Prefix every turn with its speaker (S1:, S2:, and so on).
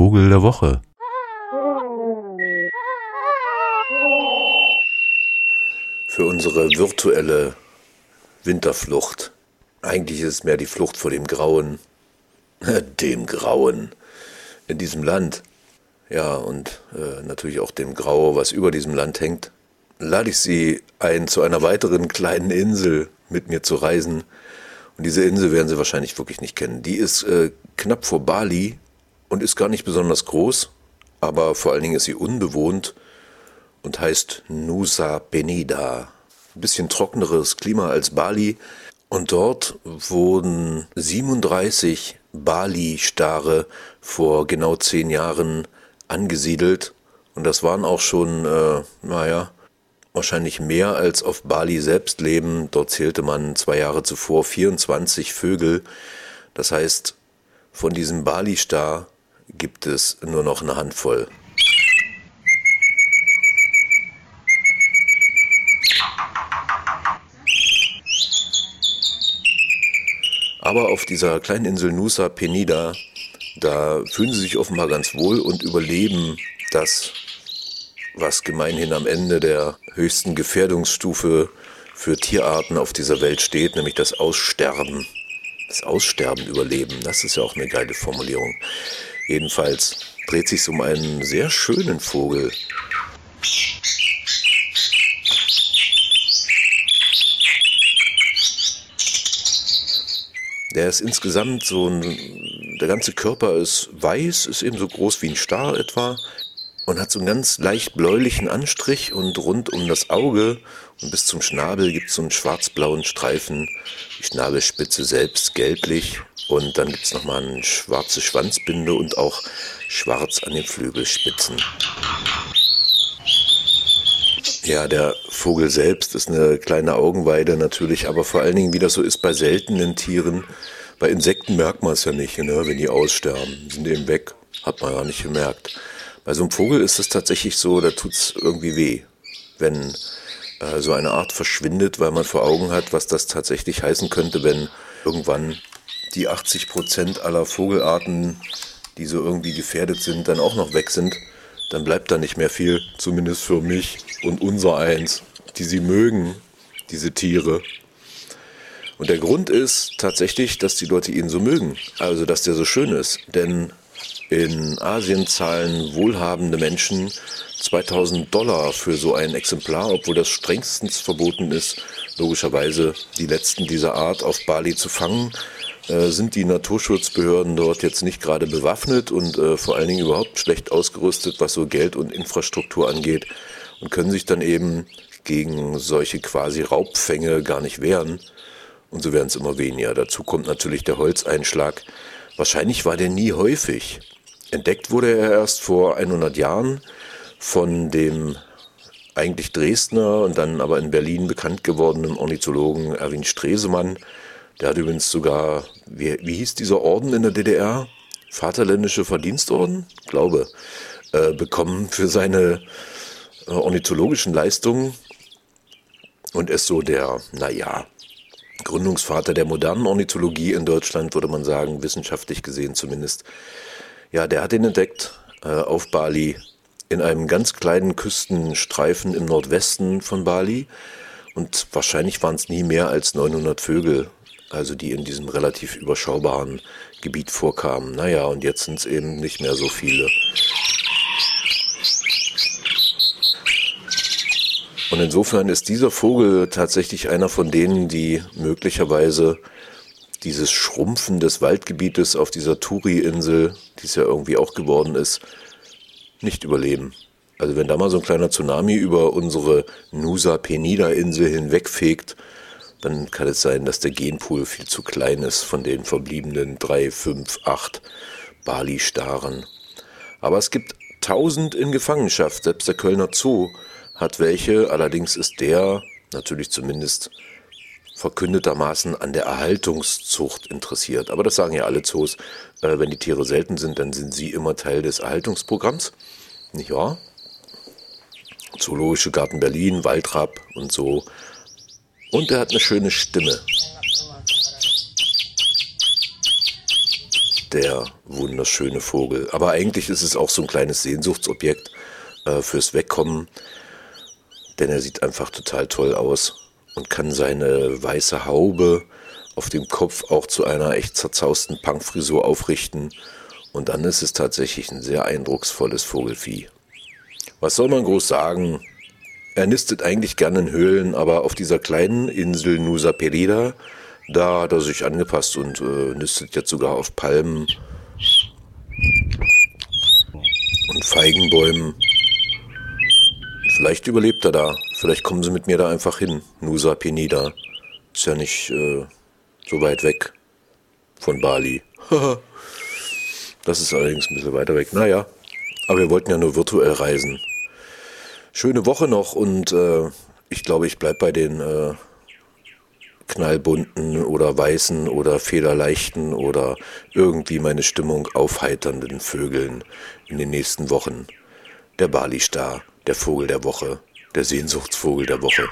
S1: Vogel der Woche.
S2: Für unsere virtuelle Winterflucht. Eigentlich ist es mehr die Flucht vor dem Grauen. dem Grauen. In diesem Land. Ja, und äh, natürlich auch dem Grau, was über diesem Land hängt. Lade ich Sie ein, zu einer weiteren kleinen Insel mit mir zu reisen. Und diese Insel werden Sie wahrscheinlich wirklich nicht kennen. Die ist äh, knapp vor Bali und ist gar nicht besonders groß, aber vor allen Dingen ist sie unbewohnt und heißt Nusa Penida. Ein bisschen trockeneres Klima als Bali. Und dort wurden 37 Bali-Stare vor genau zehn Jahren angesiedelt. Und das waren auch schon, äh, naja, wahrscheinlich mehr als auf Bali selbst leben. Dort zählte man zwei Jahre zuvor 24 Vögel. Das heißt, von diesem Bali-Star gibt es nur noch eine Handvoll. Aber auf dieser kleinen Insel Nusa Penida, da fühlen sie sich offenbar ganz wohl und überleben das, was gemeinhin am Ende der höchsten Gefährdungsstufe für Tierarten auf dieser Welt steht, nämlich das Aussterben. Das Aussterben überleben, das ist ja auch eine geile Formulierung. Jedenfalls dreht sich um einen sehr schönen Vogel. Der ist insgesamt so ein, der ganze Körper ist weiß, ist eben so groß wie ein Star etwa und hat so einen ganz leicht bläulichen Anstrich und rund um das Auge und bis zum Schnabel gibt es so einen schwarz-blauen Streifen. Die Schnabelspitze selbst gelblich und dann gibt es nochmal eine schwarze Schwanzbinde und auch schwarz an den Flügelspitzen. Ja, der Vogel selbst ist eine kleine Augenweide natürlich, aber vor allen Dingen, wie das so ist bei seltenen Tieren, bei Insekten merkt man es ja nicht, ne? wenn die aussterben, sind eben weg, hat man ja nicht gemerkt. Bei so einem Vogel ist es tatsächlich so, da tut es irgendwie weh, wenn äh, so eine Art verschwindet, weil man vor Augen hat, was das tatsächlich heißen könnte, wenn irgendwann die 80 Prozent aller Vogelarten, die so irgendwie gefährdet sind, dann auch noch weg sind dann bleibt da nicht mehr viel, zumindest für mich und unser eins, die sie mögen, diese Tiere. Und der Grund ist tatsächlich, dass die Leute ihn so mögen, also dass der so schön ist. Denn in Asien zahlen wohlhabende Menschen 2000 Dollar für so ein Exemplar, obwohl das strengstens verboten ist, logischerweise die letzten dieser Art auf Bali zu fangen. Äh, sind die Naturschutzbehörden dort jetzt nicht gerade bewaffnet und äh, vor allen Dingen überhaupt schlecht ausgerüstet, was so Geld und Infrastruktur angeht und können sich dann eben gegen solche quasi Raubfänge gar nicht wehren. Und so werden es immer weniger. Dazu kommt natürlich der Holzeinschlag. Wahrscheinlich war der nie häufig. Entdeckt wurde er erst vor 100 Jahren von dem eigentlich Dresdner und dann aber in Berlin bekannt gewordenen Ornithologen Erwin Stresemann, der hat übrigens sogar, wie, wie hieß dieser Orden in der DDR? Vaterländische Verdienstorden? Glaube. Äh, bekommen für seine äh, ornithologischen Leistungen und ist so der, naja, Gründungsvater der modernen Ornithologie in Deutschland, würde man sagen, wissenschaftlich gesehen zumindest. Ja, der hat ihn entdeckt äh, auf Bali in einem ganz kleinen Küstenstreifen im Nordwesten von Bali. Und wahrscheinlich waren es nie mehr als 900 Vögel, also die in diesem relativ überschaubaren Gebiet vorkamen. Naja, und jetzt sind es eben nicht mehr so viele. Und insofern ist dieser Vogel tatsächlich einer von denen, die möglicherweise dieses Schrumpfen des Waldgebietes auf dieser Turi-Insel, die es ja irgendwie auch geworden ist, nicht überleben. Also wenn da mal so ein kleiner Tsunami über unsere Nusa Penida-Insel hinwegfegt, dann kann es sein, dass der Genpool viel zu klein ist von den verbliebenen drei, fünf, acht Bali-Staren. Aber es gibt tausend in Gefangenschaft. Selbst der Kölner Zoo hat welche. Allerdings ist der natürlich zumindest verkündetermaßen an der Erhaltungszucht interessiert. Aber das sagen ja alle Zoos. Äh, wenn die Tiere selten sind, dann sind sie immer Teil des Erhaltungsprogramms. Nicht wahr? Zoologische Garten Berlin, Waldrapp und so und er hat eine schöne Stimme. der wunderschöne Vogel. Aber eigentlich ist es auch so ein kleines Sehnsuchtsobjekt äh, fürs Wegkommen, denn er sieht einfach total toll aus und kann seine weiße Haube auf dem Kopf auch zu einer echt zerzausten Punkfrisur aufrichten. Und dann ist es tatsächlich ein sehr eindrucksvolles Vogelfieh. Was soll man groß sagen? Er nistet eigentlich gerne in Höhlen, aber auf dieser kleinen Insel Nusa Perida, da hat er sich angepasst und äh, nistet jetzt sogar auf Palmen und Feigenbäumen. Vielleicht überlebt er da. Vielleicht kommen sie mit mir da einfach hin. Nusa Penida. Ist ja nicht äh, so weit weg von Bali. das ist allerdings ein bisschen weiter weg. Naja, aber wir wollten ja nur virtuell reisen. Schöne Woche noch und äh, ich glaube, ich bleibe bei den äh, knallbunten oder weißen oder federleichten oder irgendwie meine Stimmung aufheiternden Vögeln in den nächsten Wochen. Der Bali-Star, der Vogel der Woche, der Sehnsuchtsvogel der Woche.